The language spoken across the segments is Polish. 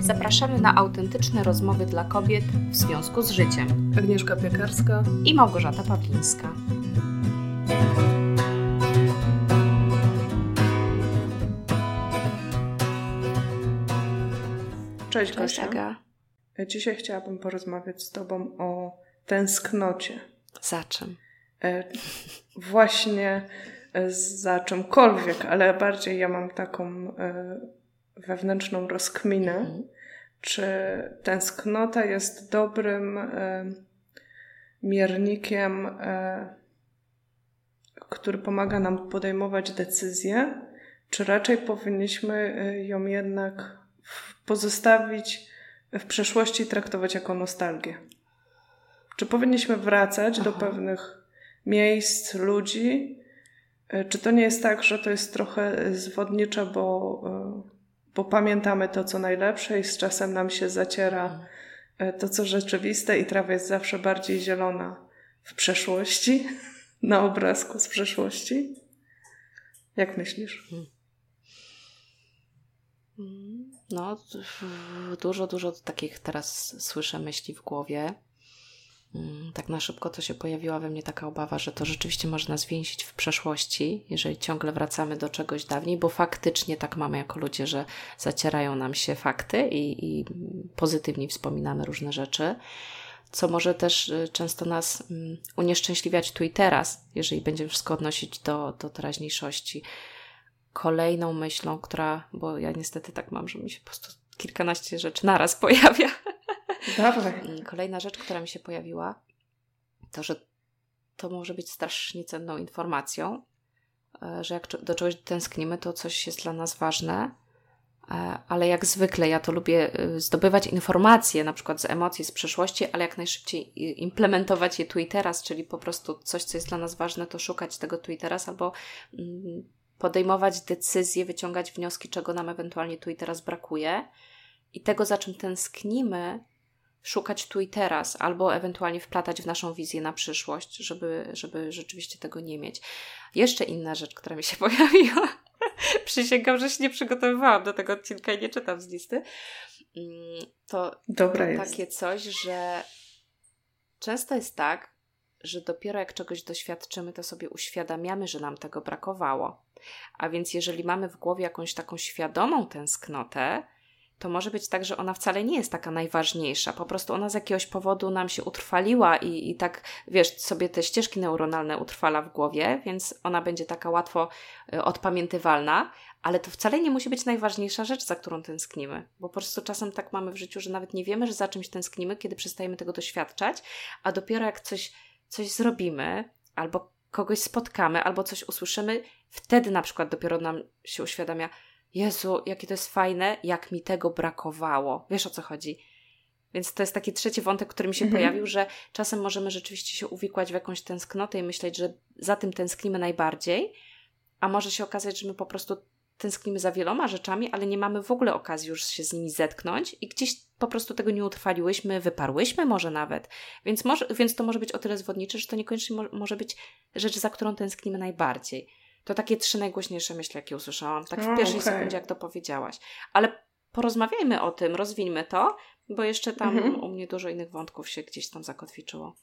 Zapraszamy na autentyczne rozmowy dla kobiet w związku z życiem. Agnieszka Piekarska i Małgorzata Pawlińska. Cześć, Cześć Aga. Dzisiaj chciałabym porozmawiać z Tobą o tęsknocie. Za czym? E, właśnie e, za czymkolwiek, ale bardziej ja mam taką e, wewnętrzną rozkminę, mhm. czy tęsknota jest dobrym e, miernikiem, e, który pomaga nam podejmować decyzje, czy raczej powinniśmy e, ją jednak pozostawić w przeszłości i traktować jako nostalgię? Czy powinniśmy wracać Aha. do pewnych miejsc, ludzi? E, czy to nie jest tak, że to jest trochę zwodnicze, bo, e, bo pamiętamy to, co najlepsze i z czasem nam się zaciera e, to, co rzeczywiste i trawa jest zawsze bardziej zielona w przeszłości, na obrazku z przeszłości? Jak myślisz? Hmm. No, dużo, dużo takich teraz słyszę myśli w głowie. Mm, tak na szybko to się pojawiła we mnie taka obawa, że to rzeczywiście można zwięzić w przeszłości, jeżeli ciągle wracamy do czegoś dawniej, bo faktycznie tak mamy jako ludzie, że zacierają nam się fakty i, i pozytywnie wspominamy różne rzeczy, co może też y, często nas mm, unieszczęśliwiać tu i teraz, jeżeli będziemy wszystko odnosić do, do teraźniejszości kolejną myślą, która, bo ja niestety tak mam, że mi się po prostu kilkanaście rzeczy naraz pojawia. Dawaj. Kolejna rzecz, która mi się pojawiła, to, że to może być strasznie cenną informacją, e, że jak do czegoś tęsknimy, to coś jest dla nas ważne, e, ale jak zwykle ja to lubię e, zdobywać informacje, na przykład z emocji, z przeszłości, ale jak najszybciej implementować je tu i teraz, czyli po prostu coś, co jest dla nas ważne, to szukać tego tu i teraz, albo mm, podejmować decyzje, wyciągać wnioski, czego nam ewentualnie tu i teraz brakuje i tego, za czym tęsknimy, szukać tu i teraz, albo ewentualnie wplatać w naszą wizję na przyszłość, żeby, żeby rzeczywiście tego nie mieć. Jeszcze inna rzecz, która mi się pojawiła. Przysięgam, że się nie przygotowywałam do tego odcinka i nie czytam z listy. Mm, to, Dobra to jest. takie coś, że często jest tak, że dopiero jak czegoś doświadczymy, to sobie uświadamiamy, że nam tego brakowało. A więc jeżeli mamy w głowie jakąś taką świadomą tęsknotę, to może być tak, że ona wcale nie jest taka najważniejsza. Po prostu ona z jakiegoś powodu nam się utrwaliła i, i tak, wiesz, sobie te ścieżki neuronalne utrwala w głowie, więc ona będzie taka łatwo y, odpamiętywalna, ale to wcale nie musi być najważniejsza rzecz, za którą tęsknimy, bo po prostu czasem tak mamy w życiu, że nawet nie wiemy, że za czymś tęsknimy, kiedy przestajemy tego doświadczać, a dopiero jak coś, coś zrobimy albo kogoś spotkamy, albo coś usłyszymy, wtedy na przykład dopiero nam się uświadamia, Jezu, jakie to jest fajne, jak mi tego brakowało. Wiesz o co chodzi? Więc to jest taki trzeci wątek, który mi się mhm. pojawił, że czasem możemy rzeczywiście się uwikłać w jakąś tęsknotę i myśleć, że za tym tęsknimy najbardziej, a może się okazać, że my po prostu tęsknimy za wieloma rzeczami, ale nie mamy w ogóle okazji już się z nimi zetknąć i gdzieś po prostu tego nie utrwaliłyśmy, wyparłyśmy może nawet. Więc, może, więc to może być o tyle zwodnicze, że to niekoniecznie mo może być rzecz, za którą tęsknimy najbardziej. To takie trzy najgłośniejsze myśli, jakie usłyszałam, tak w pierwszej okay. sekundzie, jak to powiedziałaś. Ale porozmawiajmy o tym, rozwińmy to, bo jeszcze tam mhm. u mnie dużo innych wątków się gdzieś tam zakotwiczyło.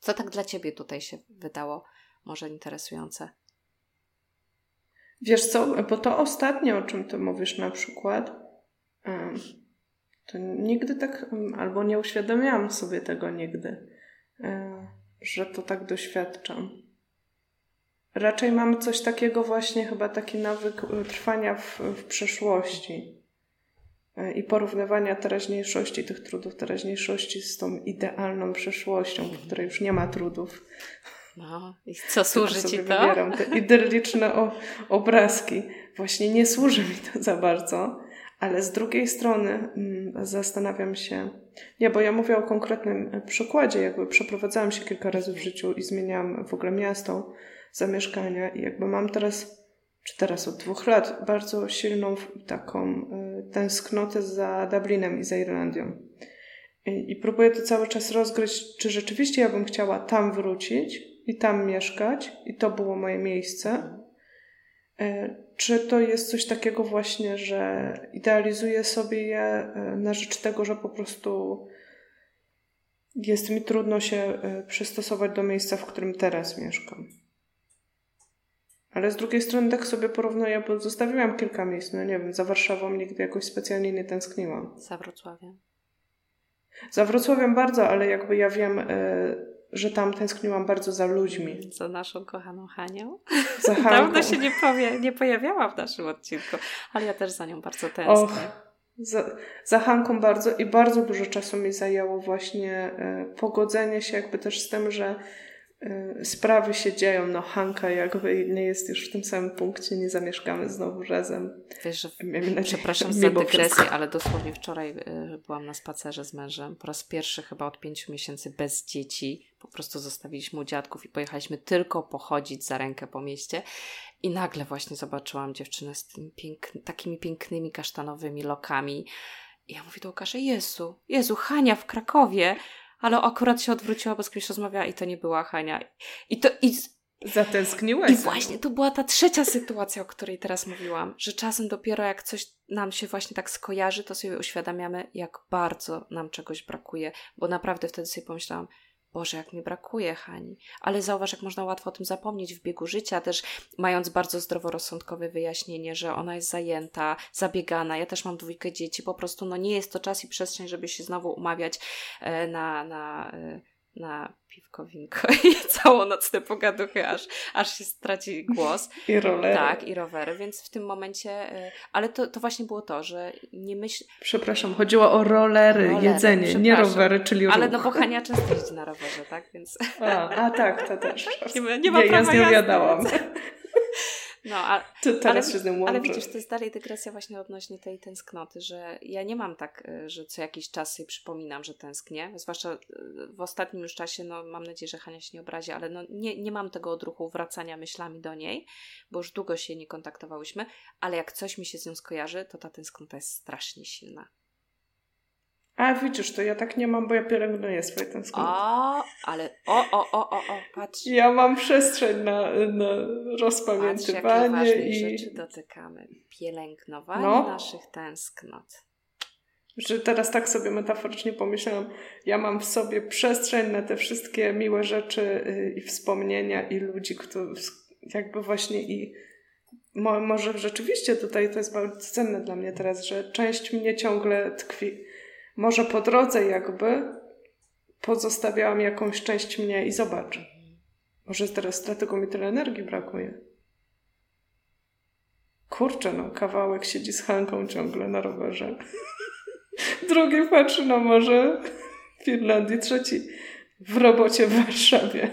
Co tak dla Ciebie tutaj się wydało może interesujące? Wiesz co, bo to ostatnie, o czym Ty mówisz na przykład, to nigdy tak, albo nie uświadamiałam sobie tego nigdy, e, że to tak doświadczam. Raczej mamy coś takiego właśnie, chyba taki nawyk e, trwania w, w przeszłości e, i porównywania teraźniejszości, tych trudów teraźniejszości z tą idealną przeszłością, w której już nie ma trudów. No, i co służy Ci to? Wybieram te idylliczne o, obrazki. Właśnie nie służy mi to za bardzo, ale z drugiej strony mm, zastanawiam się, nie, bo ja mówię o konkretnym przykładzie, jakby przeprowadzałam się kilka razy w życiu i zmieniałam w ogóle miasto, zamieszkania i jakby mam teraz, czy teraz od dwóch lat, bardzo silną taką y, tęsknotę za Dublinem i za Irlandią. I, I próbuję to cały czas rozgryźć, czy rzeczywiście ja bym chciała tam wrócić i tam mieszkać i to było moje miejsce, E, czy to jest coś takiego właśnie, że idealizuję sobie je e, na rzecz tego, że po prostu jest mi trudno się przystosować do miejsca, w którym teraz mieszkam? Ale z drugiej strony tak sobie porównuję, bo zostawiłam kilka miejsc, no nie wiem, za Warszawą nigdy jakoś specjalnie nie tęskniłam. Za Wrocławiem? Za Wrocławiem bardzo, ale jakby ja wiem, że tam tęskniłam bardzo za ludźmi. Za naszą kochaną Hanią. Za Hanką. Dawno się nie, powie, nie pojawiała w naszym odcinku, ale ja też za nią bardzo tęsknię. Och, za, za Hanką bardzo i bardzo dużo czasu mi zajęło właśnie e, pogodzenie się jakby też z tym, że Y, sprawy się dzieją. No Hanka jakby nie jest już w tym samym punkcie, nie zamieszkamy znowu razem. Wiesz, że nadzieję, przepraszam za dygresję, ale dosłownie wczoraj y, byłam na spacerze z mężem. Po raz pierwszy chyba od pięciu miesięcy bez dzieci. Po prostu zostawiliśmy u dziadków i pojechaliśmy tylko pochodzić za rękę po mieście. I nagle właśnie zobaczyłam dziewczynę z piękny, takimi pięknymi kasztanowymi lokami. I ja mówię do Łukasza, Jezu, Jezu, Hania w Krakowie ale akurat się odwróciła, bo z kimś rozmawiała i to nie była Hania. I to... I, Zatęskniłaś. I właśnie to była ta trzecia sytuacja, o której teraz mówiłam, że czasem dopiero jak coś nam się właśnie tak skojarzy, to sobie uświadamiamy, jak bardzo nam czegoś brakuje, bo naprawdę wtedy sobie pomyślałam, Boże, jak mi brakuje Hani. Ale zauważ, jak można łatwo o tym zapomnieć w biegu życia, też mając bardzo zdroworozsądkowe wyjaśnienie, że ona jest zajęta, zabiegana. Ja też mam dwójkę dzieci, po prostu no nie jest to czas i przestrzeń, żeby się znowu umawiać e, na, na e, na piwko, winko i całonocne pogaduchy, aż, aż się straci głos. I rowery. Tak, i rowery, więc w tym momencie, y, ale to, to właśnie było to, że nie myśl... Przepraszam, chodziło o rolery, rolery jedzenie, nie rowery, czyli ruch. Ale no bo Hania często jeździ na rowerze, tak, więc... A, a tak, to też. Nie, nie ma nie, prawa ja z nią jadałam. No, a, to teraz ale, się z tym ale widzisz, to jest dalej dygresja właśnie odnośnie tej tęsknoty, że ja nie mam tak, y, że co jakiś czas sobie przypominam, że tęsknię. Zwłaszcza y, w ostatnim już czasie, no mam nadzieję, że Hania się nie obrazi, ale no nie, nie mam tego odruchu wracania myślami do niej, bo już długo się nie kontaktowałyśmy, ale jak coś mi się z nią skojarzy, to ta tęsknota jest strasznie silna. A widzisz, to ja tak nie mam, bo ja pielęgnuję swoje tęsknoty. O, ale o, o, o, o, o, patrz. Ja mam przestrzeń na, na rozpamiętywanie. Patrz, jakie i... rzeczy dotykamy. Pielęgnowanie no. naszych tęsknot. Że teraz tak sobie metaforycznie pomyślałam, ja mam w sobie przestrzeń na te wszystkie miłe rzeczy y, i wspomnienia i ludzi, którzy jakby właśnie i może rzeczywiście tutaj to jest bardzo cenne dla mnie teraz, że część mnie ciągle tkwi może po drodze jakby pozostawiałam jakąś część mnie i zobacz. Może teraz dlatego mi tyle energii brakuje. Kurczę, no, kawałek siedzi z Hanką ciągle na rowerze. Drugi patrzy na morze w Finlandii, trzeci w robocie w Warszawie.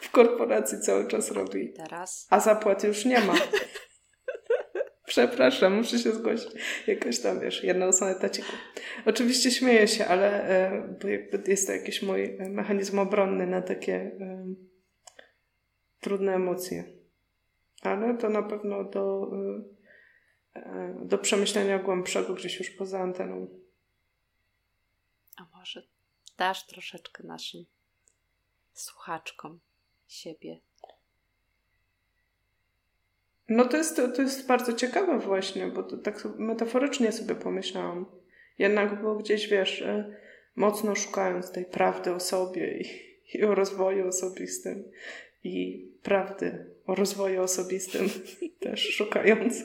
W korporacji cały czas robi. Teraz? A zapłaty już nie ma. Przepraszam, muszę się zgłosić. Jakoś tam, wiesz, jedna osoba etaciku. Oczywiście śmieję się, ale e, bo jakby jest to jakiś mój mechanizm obronny na takie e, trudne emocje. Ale to na pewno do, e, do przemyślenia głębszego gdzieś już poza anteną. A może dasz troszeczkę naszym słuchaczkom siebie no to jest, to jest bardzo ciekawe właśnie, bo to tak metaforycznie sobie pomyślałam. Jednak było gdzieś, wiesz, e, mocno szukając tej prawdy o sobie i, i o rozwoju osobistym i prawdy o rozwoju osobistym też szukając.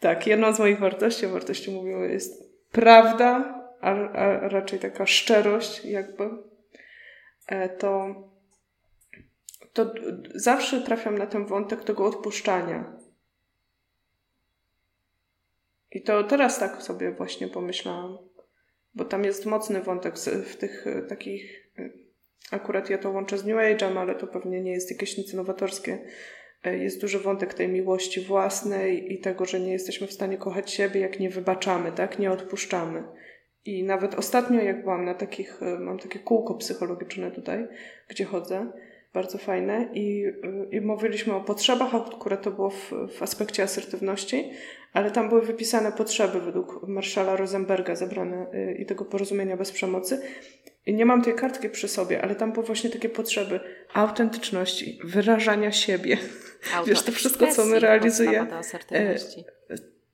Tak, jedną z moich wartości, wartości mówiły, jest prawda, a, a raczej taka szczerość jakby, e, to to zawsze trafiam na ten wątek tego odpuszczania. I to teraz tak sobie właśnie pomyślałam, bo tam jest mocny wątek w tych e, takich. E, akurat ja to łączę z New Age'em, ale to pewnie nie jest jakieś nic nowatorskie. E, jest duży wątek tej miłości własnej i tego, że nie jesteśmy w stanie kochać siebie, jak nie wybaczamy, tak? Nie odpuszczamy. I nawet ostatnio, jak byłam na takich, mam takie kółko psychologiczne tutaj, gdzie chodzę, bardzo fajne i, i mówiliśmy o potrzebach, akurat to było w, w aspekcie asertywności, ale tam były wypisane potrzeby według Marszala Rosenberga zebrane y, i tego porozumienia bez przemocy. I nie mam tej kartki przy sobie, ale tam były właśnie takie potrzeby autentyczności, wyrażania siebie. Wiesz, to wszystko, co my realizujemy,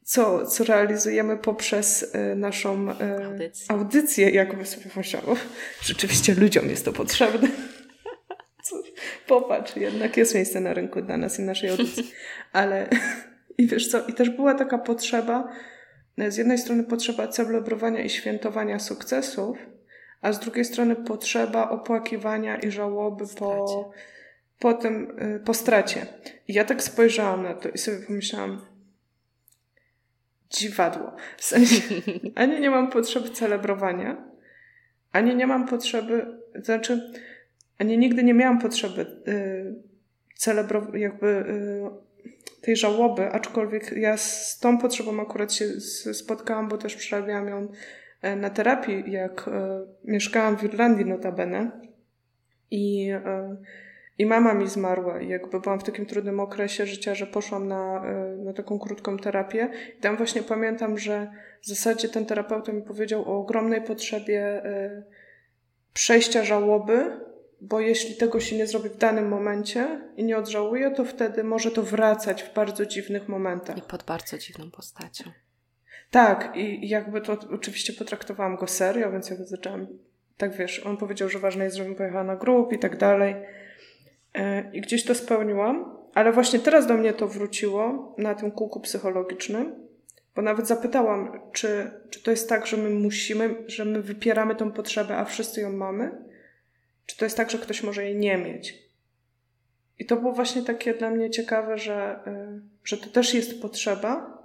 co, co realizujemy poprzez e, naszą audycję, audycję jakby sobie myślałam. Rzeczywiście ludziom jest to potrzebne. Popatrz, jednak jest miejsce na rynku dla nas i naszej audycji. Ale i wiesz co, i też była taka potrzeba, z jednej strony potrzeba celebrowania i świętowania sukcesów, a z drugiej strony potrzeba opłakiwania i żałoby po, po tym, y, po stracie. I ja tak spojrzałam na to i sobie pomyślałam, dziwadło. W sensie, ani nie mam potrzeby celebrowania, ani nie mam potrzeby, znaczy, ani nigdy nie miałam potrzeby y, jakby y, tej żałoby, aczkolwiek ja z tą potrzebą akurat się spotkałam, bo też przerabiałam ją E, na terapii, jak e, mieszkałam w Irlandii notabene. I, e, i mama mi zmarła i jakby byłam w takim trudnym okresie życia, że poszłam na, na taką krótką terapię. I tam właśnie pamiętam, że w zasadzie ten terapeuta mi powiedział o ogromnej potrzebie przejścia żałoby, bo jeśli tego się nie zrobi w danym momencie i nie odżałuje, to wtedy może to wracać w bardzo dziwnych momentach. I pod bardzo dziwną postacią. Tak, i jakby to oczywiście potraktowałam go serio, więc jakby zaczęłam, tak wiesz, on powiedział, że ważne jest, żebym pojechała na grup i tak dalej. E, I gdzieś to spełniłam, ale właśnie teraz do mnie to wróciło na tym kółku psychologicznym, bo nawet zapytałam, czy, czy to jest tak, że my musimy, że my wypieramy tą potrzebę, a wszyscy ją mamy? Czy to jest tak, że ktoś może jej nie mieć? I to było właśnie takie dla mnie ciekawe, że, e, że to też jest potrzeba,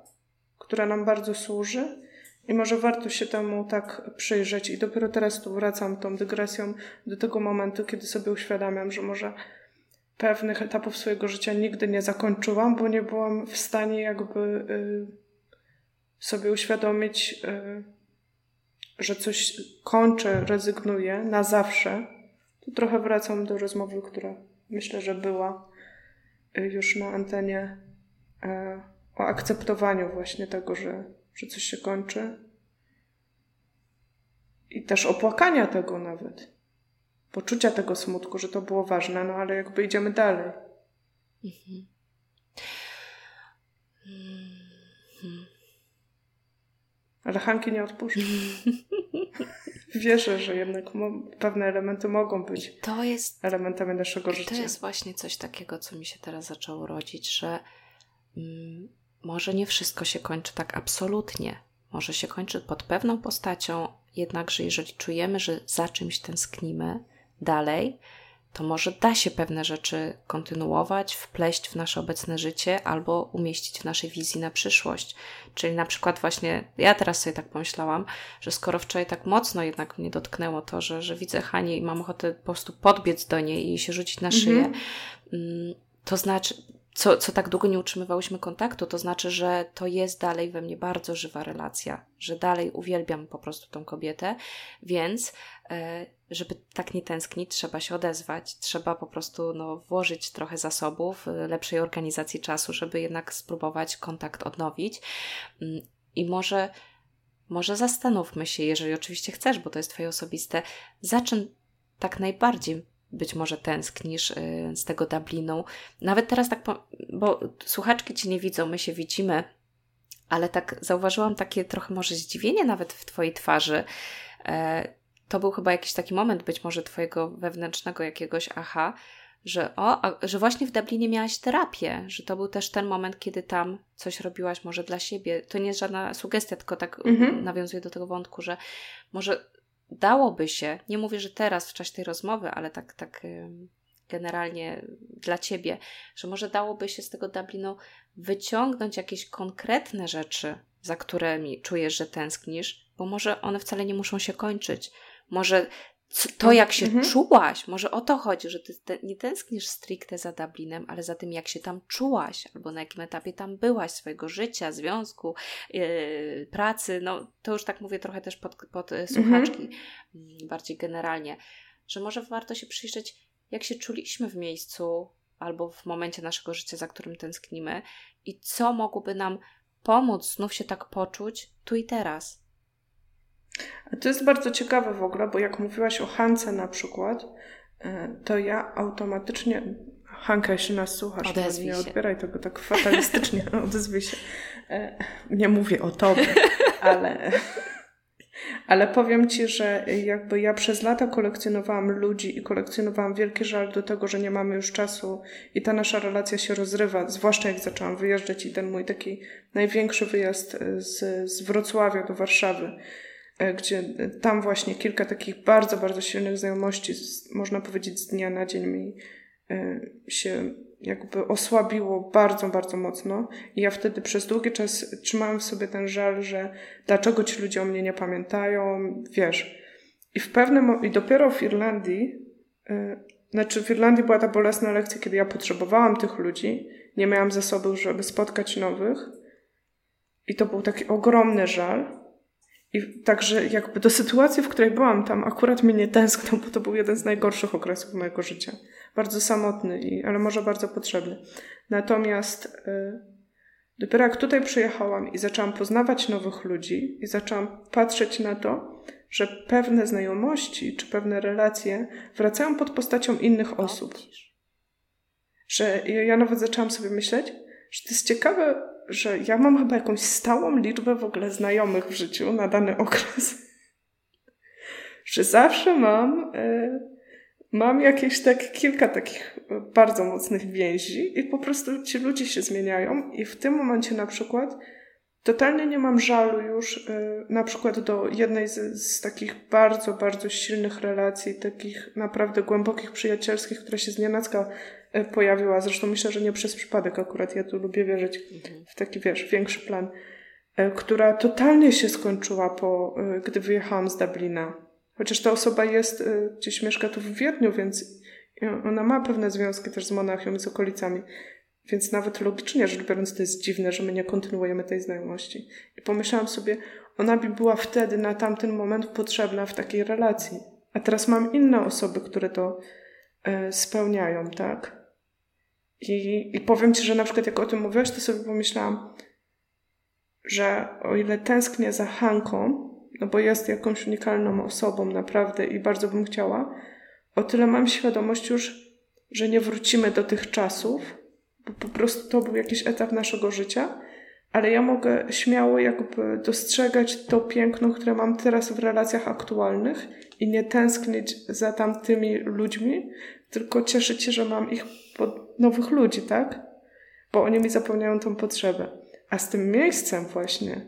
która nam bardzo służy. I może warto się temu tak przyjrzeć. I dopiero teraz tu wracam tą dygresją do tego momentu, kiedy sobie uświadamiam, że może pewnych etapów swojego życia nigdy nie zakończyłam, bo nie byłam w stanie jakby y, sobie uświadomić, y, że coś kończę, rezygnuję na zawsze. Tu trochę wracam do rozmowy, która myślę, że była y, już na antenie o akceptowaniu właśnie tego, że, że coś się kończy. I też opłakania tego nawet. Poczucia tego smutku, że to było ważne, no ale jakby idziemy dalej. Mhm. Mhm. Ale Hanki nie odpuszcza. Wierzę, że jednak pewne elementy mogą być to jest, elementami naszego życia. To jest właśnie coś takiego, co mi się teraz zaczęło rodzić, że mm, może nie wszystko się kończy tak absolutnie. Może się kończy pod pewną postacią, jednakże jeżeli czujemy, że za czymś tęsknimy dalej, to może da się pewne rzeczy kontynuować, wpleść w nasze obecne życie albo umieścić w naszej wizji na przyszłość. Czyli na przykład właśnie, ja teraz sobie tak pomyślałam, że skoro wczoraj tak mocno jednak mnie dotknęło to, że, że widzę Hanie i mam ochotę po prostu podbiec do niej i się rzucić na szyję, mm to znaczy, co, co tak długo nie utrzymywałyśmy kontaktu, to znaczy, że to jest dalej we mnie bardzo żywa relacja, że dalej uwielbiam po prostu tą kobietę, więc e, żeby tak nie tęsknić, trzeba się odezwać, trzeba po prostu no, włożyć trochę zasobów, e, lepszej organizacji czasu, żeby jednak spróbować kontakt odnowić. Mm, I może, może zastanówmy się, jeżeli oczywiście chcesz, bo to jest Twoje osobiste, za czym tak najbardziej być może tęsknisz y, z tego Dublinu. Nawet teraz tak, bo słuchaczki Cię nie widzą, my się widzimy, ale tak zauważyłam takie trochę może zdziwienie nawet w Twojej twarzy. E, to był chyba jakiś taki moment, być może Twojego wewnętrznego jakiegoś aha, że o, a, że właśnie w Dublinie miałaś terapię, że to był też ten moment, kiedy tam coś robiłaś może dla siebie. To nie jest żadna sugestia, tylko tak mhm. nawiązuje do tego wątku, że może dałoby się, nie mówię, że teraz w czasie tej rozmowy, ale tak, tak generalnie dla ciebie, że może dałoby się z tego Dublinu wyciągnąć jakieś konkretne rzeczy, za którymi czujesz, że tęsknisz, bo może one wcale nie muszą się kończyć. Może to, jak się mhm. czułaś, może o to chodzi, że ty te, nie tęsknisz stricte za Dublinem, ale za tym, jak się tam czułaś, albo na jakim etapie tam byłaś, swojego życia, związku, yy, pracy. No, to już tak mówię trochę też pod, pod yy, słuchaczki, mhm. bardziej generalnie, że może warto się przyjrzeć, jak się czuliśmy w miejscu albo w momencie naszego życia, za którym tęsknimy i co mogłoby nam pomóc znów się tak poczuć tu i teraz. To jest bardzo ciekawe w ogóle, bo jak mówiłaś o Hance na przykład, e, to ja automatycznie. Hanka, jeśli nas słuchasz, Odezwij nie się. odbieraj tego tak fatalistycznie, odezwij się. E, nie mówię o tobie, ale, ale powiem ci, że jakby ja przez lata kolekcjonowałam ludzi i kolekcjonowałam wielki żal do tego, że nie mamy już czasu i ta nasza relacja się rozrywa, zwłaszcza jak zaczęłam wyjeżdżać i ten mój taki największy wyjazd z, z Wrocławia do Warszawy E, gdzie tam właśnie kilka takich bardzo, bardzo silnych znajomości, można powiedzieć z dnia na dzień mi e, się jakby osłabiło bardzo, bardzo mocno. I ja wtedy przez długi czas trzymałam w sobie ten żal, że dlaczego ci ludzie o mnie nie pamiętają, wiesz. I w pewnym, i dopiero w Irlandii, yy, znaczy w Irlandii była ta bolesna lekcja, kiedy ja potrzebowałam tych ludzi, nie miałam zasobów, żeby spotkać nowych. I to był taki ogromny żal. I także jakby do sytuacji, w której byłam tam, akurat mnie nie tęsknął, bo to był jeden z najgorszych okresów mojego życia. Bardzo samotny, i, ale może bardzo potrzebny. Natomiast y, dopiero jak tutaj przyjechałam i zaczęłam poznawać nowych ludzi i zaczęłam patrzeć na to, że pewne znajomości czy pewne relacje wracają pod postacią innych osób. Że ja nawet zaczęłam sobie myśleć, że to jest ciekawe, że ja mam chyba jakąś stałą liczbę w ogóle znajomych w życiu na dany okres. że zawsze mam, y, mam jakieś tak, kilka takich bardzo mocnych więzi i po prostu ci ludzie się zmieniają i w tym momencie na przykład totalnie nie mam żalu już y, na przykład do jednej z, z takich bardzo, bardzo silnych relacji, takich naprawdę głębokich, przyjacielskich, która się z nienacka E, pojawiła. Zresztą myślę, że nie przez przypadek akurat. Ja tu lubię wierzyć mhm. w taki, wiesz, większy plan. E, która totalnie się skończyła po, gdy wyjechałam z Dublina. Chociaż ta osoba jest, gdzieś mieszka tu w Wiedniu, więc ona ma pewne związki też z Monachium i z okolicami. Więc nawet logicznie rzecz biorąc, to jest dziwne, że my nie kontynuujemy tej znajomości. I pomyślałam sobie, ona by była wtedy, na tamten moment potrzebna w takiej relacji. A teraz mam inne osoby, które to spełniają, tak? I, I powiem Ci, że na przykład jak o tym mówiłaś, to sobie pomyślałam, że o ile tęsknię za Hanką, no bo jest jakąś unikalną osobą naprawdę i bardzo bym chciała, o tyle mam świadomość już, że nie wrócimy do tych czasów, po prostu to był jakiś etap naszego życia, ale ja mogę śmiało jakby dostrzegać to piękno, które mam teraz w relacjach aktualnych i nie tęsknić za tamtymi ludźmi, tylko cieszyć się, że mam ich nowych ludzi, tak? Bo oni mi zapełniają tą potrzebę. A z tym miejscem właśnie,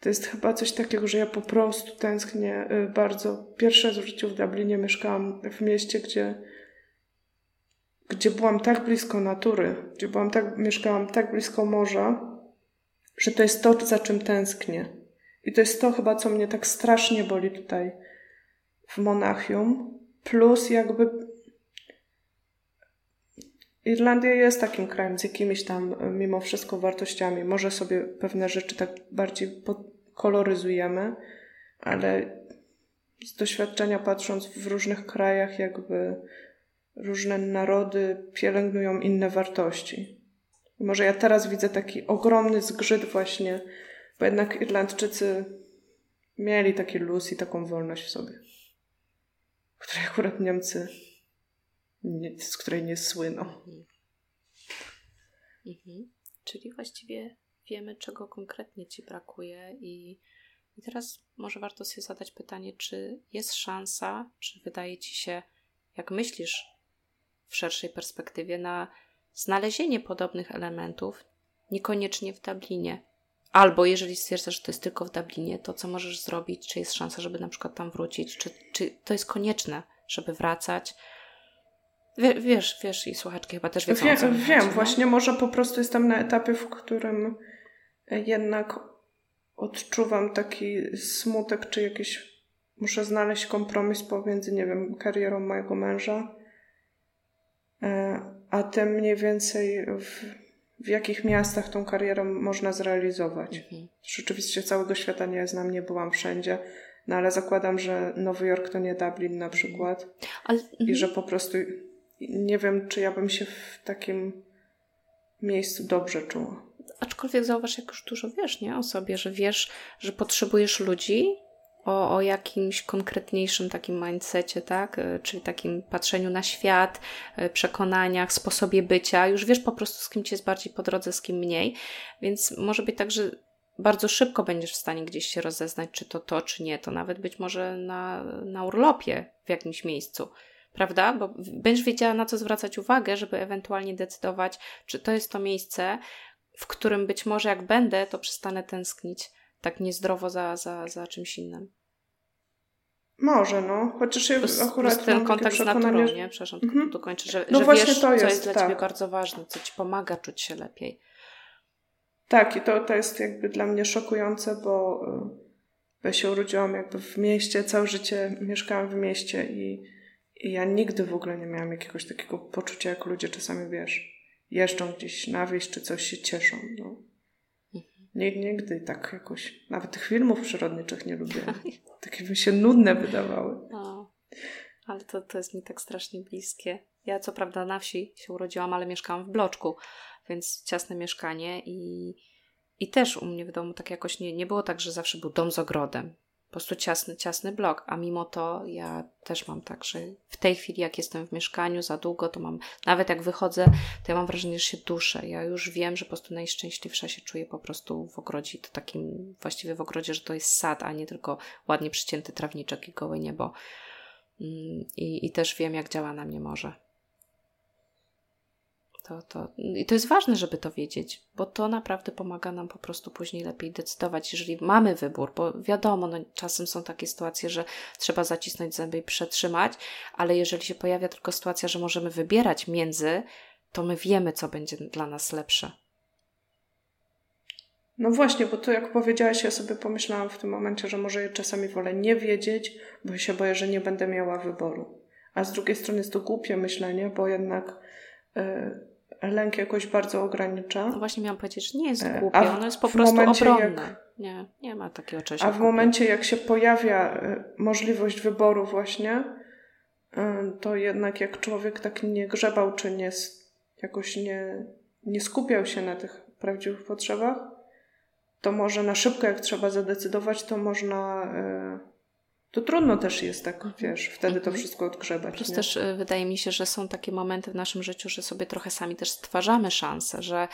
to jest chyba coś takiego, że ja po prostu tęsknię y, bardzo. Pierwszy raz w życiu w Dublinie mieszkałam w mieście, gdzie, gdzie byłam tak blisko natury, gdzie byłam tak, mieszkałam tak blisko morza, że to jest to, za czym tęsknię. I to jest to chyba, co mnie tak strasznie boli tutaj w Monachium. Plus jakby Irlandia jest takim krajem z jakimiś tam mimo wszystko wartościami. Może sobie pewne rzeczy tak bardziej koloryzujemy, ale z doświadczenia patrząc w różnych krajach, jakby różne narody pielęgnują inne wartości. może ja teraz widzę taki ogromny zgrzyt właśnie, bo jednak Irlandczycy mieli taki luz i taką wolność w sobie, której akurat Niemcy nie, z której nie słyną. Mhm. Czyli właściwie wiemy, czego konkretnie Ci brakuje, i, i teraz może warto sobie zadać pytanie, czy jest szansa, czy wydaje Ci się, jak myślisz w szerszej perspektywie, na znalezienie podobnych elementów, niekoniecznie w Dublinie. Albo jeżeli stwierdzasz, że to jest tylko w Dublinie, to co możesz zrobić? Czy jest szansa, żeby na przykład tam wrócić? Czy, czy to jest konieczne, żeby wracać? Wie, wiesz, wiesz i słuchaczki chyba też wiedzą, Wie, Wiem, chodzi, właśnie no? może po prostu jestem na etapie, w którym jednak odczuwam taki smutek, czy jakiś muszę znaleźć kompromis pomiędzy, nie wiem, karierą mojego męża, a tym mniej więcej w, w jakich miastach tą karierę można zrealizować. Mhm. Rzeczywiście całego świata nie znam, nie byłam wszędzie, no ale zakładam, że Nowy Jork to nie Dublin na przykład. Ale, i że po prostu nie wiem, czy ja bym się w takim miejscu dobrze czuła. Aczkolwiek zauważ, jak już dużo wiesz, nie? O sobie, że wiesz, że potrzebujesz ludzi o, o jakimś konkretniejszym takim mindsetie, tak? E, czyli takim patrzeniu na świat, e, przekonaniach, sposobie bycia. Już wiesz po prostu, z kim ci jest bardziej po drodze, z kim mniej. Więc może być tak, że bardzo szybko będziesz w stanie gdzieś się rozeznać, czy to to, czy nie. To nawet być może na, na urlopie w jakimś miejscu prawda? Bo będziesz wiedziała, na co zwracać uwagę, żeby ewentualnie decydować, czy to jest to miejsce, w którym być może jak będę, to przestanę tęsknić tak niezdrowo za, za, za czymś innym. Może, no. Chociaż ja plus, akurat plus ten kontakt z naturą, nie? Przepraszam, mhm. dokończę, że, no że właśnie wiesz, to jest, co jest dla tak. Ciebie bardzo ważne, co Ci pomaga czuć się lepiej. Tak, i to, to jest jakby dla mnie szokujące, bo y, ja się urodziłam jakby w mieście, całe życie mieszkałam w mieście i, i ja nigdy w ogóle nie miałam jakiegoś takiego poczucia, jak ludzie czasami, wiesz, jeżdżą gdzieś na wieś, czy coś się cieszą, no. Nigdy tak jakoś, nawet tych filmów przyrodniczych nie lubię. Takie mi się nudne wydawały. Ale to, to jest mi tak strasznie bliskie. Ja co prawda na wsi się urodziłam, ale mieszkałam w bloczku, więc ciasne mieszkanie i, i też u mnie w domu tak jakoś nie, nie było tak, że zawsze był dom z ogrodem po prostu ciasny, ciasny blok, a mimo to ja też mam tak, że w tej chwili jak jestem w mieszkaniu za długo, to mam, nawet jak wychodzę, to ja mam wrażenie, że się duszę. Ja już wiem, że po prostu najszczęśliwsza się czuję po prostu w ogrodzie, to takim właściwie w ogrodzie, że to jest sad, a nie tylko ładnie przycięty trawniczek i gołe niebo. Mm, I, i też wiem, jak działa na mnie morze. To, to, I to jest ważne, żeby to wiedzieć, bo to naprawdę pomaga nam po prostu później lepiej decydować, jeżeli mamy wybór, bo wiadomo, no, czasem są takie sytuacje, że trzeba zacisnąć zęby i przetrzymać, ale jeżeli się pojawia tylko sytuacja, że możemy wybierać między, to my wiemy, co będzie dla nas lepsze. No właśnie, bo to jak powiedziałaś, ja sobie pomyślałam w tym momencie, że może czasami wolę nie wiedzieć, bo się boję, że nie będę miała wyboru. A z drugiej strony jest to głupie myślenie, bo jednak. Yy, lęk jakoś bardzo ogranicza. No właśnie miałam powiedzieć, że nie jest e, głupie, ono jest po prostu obronne. Jak, nie, nie ma takiego czegoś. A w momencie, jak się pojawia e, możliwość wyboru właśnie, e, to jednak jak człowiek tak nie grzebał, czy nie, jakoś nie, nie skupiał się na tych prawdziwych potrzebach, to może na szybko, jak trzeba zadecydować, to można to trudno też jest tak, wiesz, wtedy to mhm. wszystko odgrzebać. Plus nie? też y, wydaje mi się, że są takie momenty w naszym życiu, że sobie trochę sami też stwarzamy szanse, że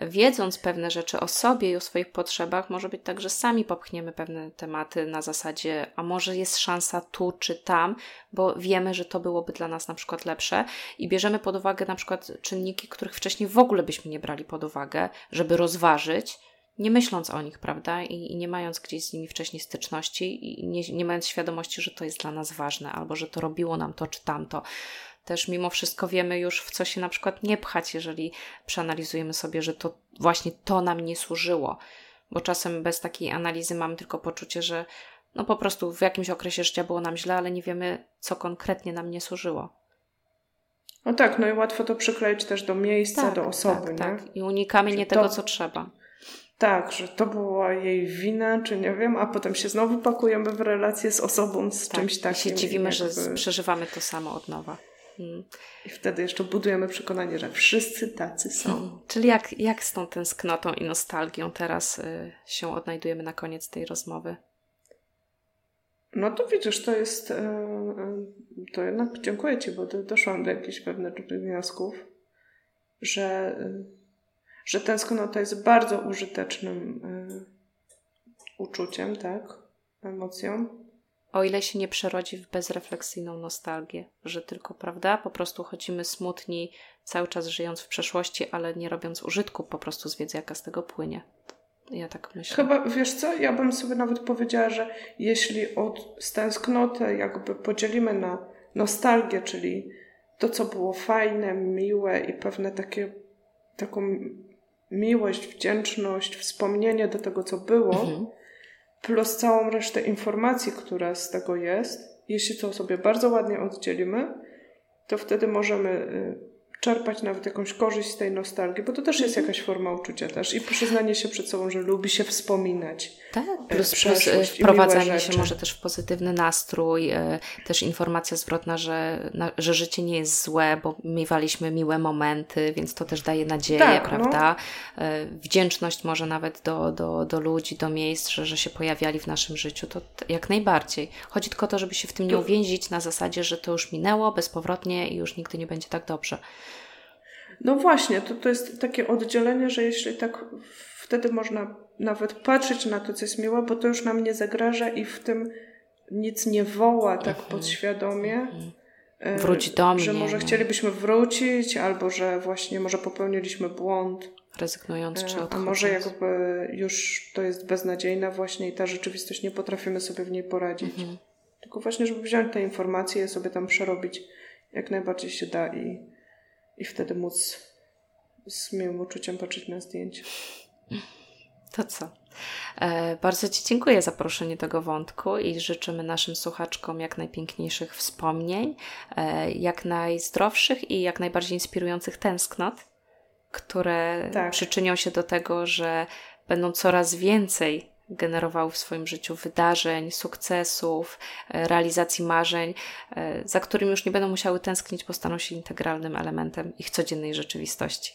wiedząc pewne rzeczy o sobie i o swoich potrzebach, może być tak, że sami popchniemy pewne tematy na zasadzie, a może jest szansa tu czy tam, bo wiemy, że to byłoby dla nas na przykład lepsze i bierzemy pod uwagę na przykład czynniki, których wcześniej w ogóle byśmy nie brali pod uwagę, żeby rozważyć nie myśląc o nich, prawda, I, i, nie mając gdzieś z nimi wcześniej styczności i nie, nie mając świadomości, że to jest dla nas ważne, albo że to robiło nam to czy tamto. Też mimo wszystko wiemy już, w co się na przykład nie pchać, jeżeli przeanalizujemy sobie, że to właśnie to nam nie służyło. Bo czasem bez takiej analizy mamy tylko poczucie, że no po prostu w jakimś okresie życia było nam źle, ale nie wiemy, co konkretnie nam nie służyło. No tak, no i łatwo to przykleić też do miejsca, tak, do osoby, tak, nie? Tak, i unikamy nie tego, co trzeba. Tak, że to była jej wina, czy nie wiem, a potem się znowu pakujemy w relację z osobą, z tak, czymś takim. I się dziwimy, jakby... że przeżywamy to samo od nowa. Hmm. I wtedy jeszcze budujemy przekonanie, że wszyscy tacy są. Hmm. Czyli jak, jak z tą tęsknotą i nostalgią teraz y, się odnajdujemy na koniec tej rozmowy? No to widzisz, to jest. Y, y, to jednak dziękuję Ci, bo doszłam do jakichś pewnych wniosków, że y, że tęsknota jest bardzo użytecznym y, uczuciem, tak? Emocją. O ile się nie przerodzi w bezrefleksyjną nostalgię, że tylko, prawda, po prostu chodzimy smutni, cały czas żyjąc w przeszłości, ale nie robiąc użytku po prostu z wiedzy, jaka z tego płynie. Ja tak myślę. Chyba, wiesz co, ja bym sobie nawet powiedziała, że jeśli od tęsknotę jakby podzielimy na nostalgię, czyli to, co było fajne, miłe i pewne takie, taką miłość, wdzięczność, wspomnienie do tego, co było, mhm. plus całą resztę informacji, która z tego jest, jeśli to sobie bardzo ładnie oddzielimy, to wtedy możemy y, czerpać nawet jakąś korzyść z tej nostalgii, bo to też jest jakaś forma uczucia też i przyznanie się przed sobą, że lubi się wspominać. Tak, plus, plus e, wprowadzanie się może też w pozytywny nastrój, e, też informacja zwrotna, że, że życie nie jest złe, bo miewaliśmy miłe momenty, więc to też daje nadzieję, tak, no. prawda? No. Wdzięczność może nawet do, do, do ludzi, do miejsc, że, że się pojawiali w naszym życiu, to jak najbardziej. Chodzi tylko o to, żeby się w tym nie uwięzić na zasadzie, że to już minęło bezpowrotnie i już nigdy nie będzie tak dobrze. No właśnie, to, to jest takie oddzielenie, że jeśli tak wtedy można nawet patrzeć na to, co jest miłe, bo to już nam nie zagraża i w tym nic nie woła tak mhm. podświadomie. Mhm. E, Wróć do mnie. Że może no. chcielibyśmy wrócić, albo że właśnie może popełniliśmy błąd. Rezygnując czy odchodząc. A może jakby już to jest beznadziejna właśnie i ta rzeczywistość, nie potrafimy sobie w niej poradzić. Mhm. Tylko właśnie, żeby wziąć te informacje, sobie tam przerobić jak najbardziej się da i i wtedy móc z miłym uczuciem patrzeć na zdjęcie. To co? E, bardzo Ci dziękuję za poruszenie tego wątku i życzymy naszym słuchaczkom jak najpiękniejszych wspomnień, e, jak najzdrowszych i jak najbardziej inspirujących tęsknot, które tak. przyczynią się do tego, że będą coraz więcej generowały w swoim życiu wydarzeń, sukcesów, e, realizacji marzeń, e, za którymi już nie będą musiały tęsknić, bo staną się integralnym elementem ich codziennej rzeczywistości.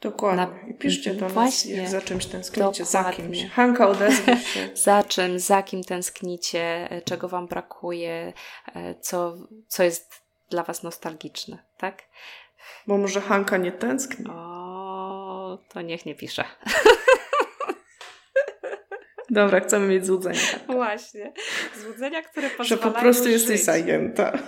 Dokładnie. Na... I piszcie do Właśnie. nas, jak za czymś tęsknicie, Dokładnie. za kimś. Hanka, odezwij się. za czym, za kim tęsknicie, e, czego Wam brakuje, co, co jest dla Was nostalgiczne, tak? Bo może Hanka nie tęskni. O, to niech nie pisze. Dobra, chcemy mieć złudzenia. Właśnie. Złudzenia, które pozwalają Że po prostu żyć. jesteś zajęta.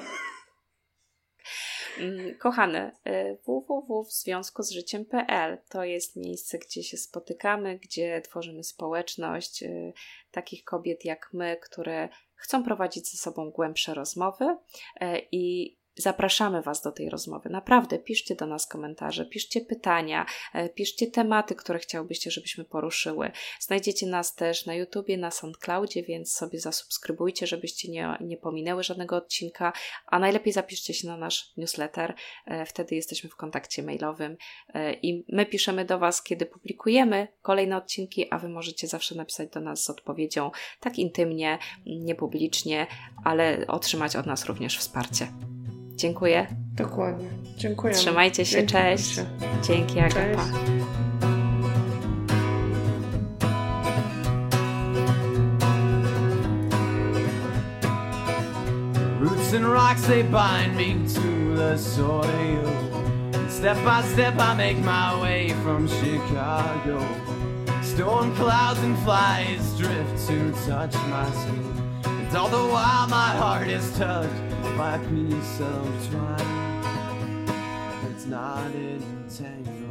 Mm, kochane, y, www w związku z życiem.pl to jest miejsce, gdzie się spotykamy, gdzie tworzymy społeczność y, takich kobiet jak my, które chcą prowadzić ze sobą głębsze rozmowy y, i Zapraszamy Was do tej rozmowy. Naprawdę, piszcie do nas komentarze, piszcie pytania, e, piszcie tematy, które chciałbyście, żebyśmy poruszyły. Znajdziecie nas też na YouTubie, na SoundCloudzie, więc sobie zasubskrybujcie, żebyście nie, nie pominęły żadnego odcinka, a najlepiej zapiszcie się na nasz newsletter. E, wtedy jesteśmy w kontakcie mailowym e, i my piszemy do Was, kiedy publikujemy kolejne odcinki, a Wy możecie zawsze napisać do nas z odpowiedzią tak intymnie, niepublicznie, ale otrzymać od nas również wsparcie. Dziękuję. Dokładnie. Dziękuję. Trzymajcie się, cześć. Dzięki, Agata. Roots and rocks they bind me to the soil. Step by step I make my way from Chicago. Storm clouds and flies drift to touch my skin. And all the while my heart is touched might be some twine that's not entangled.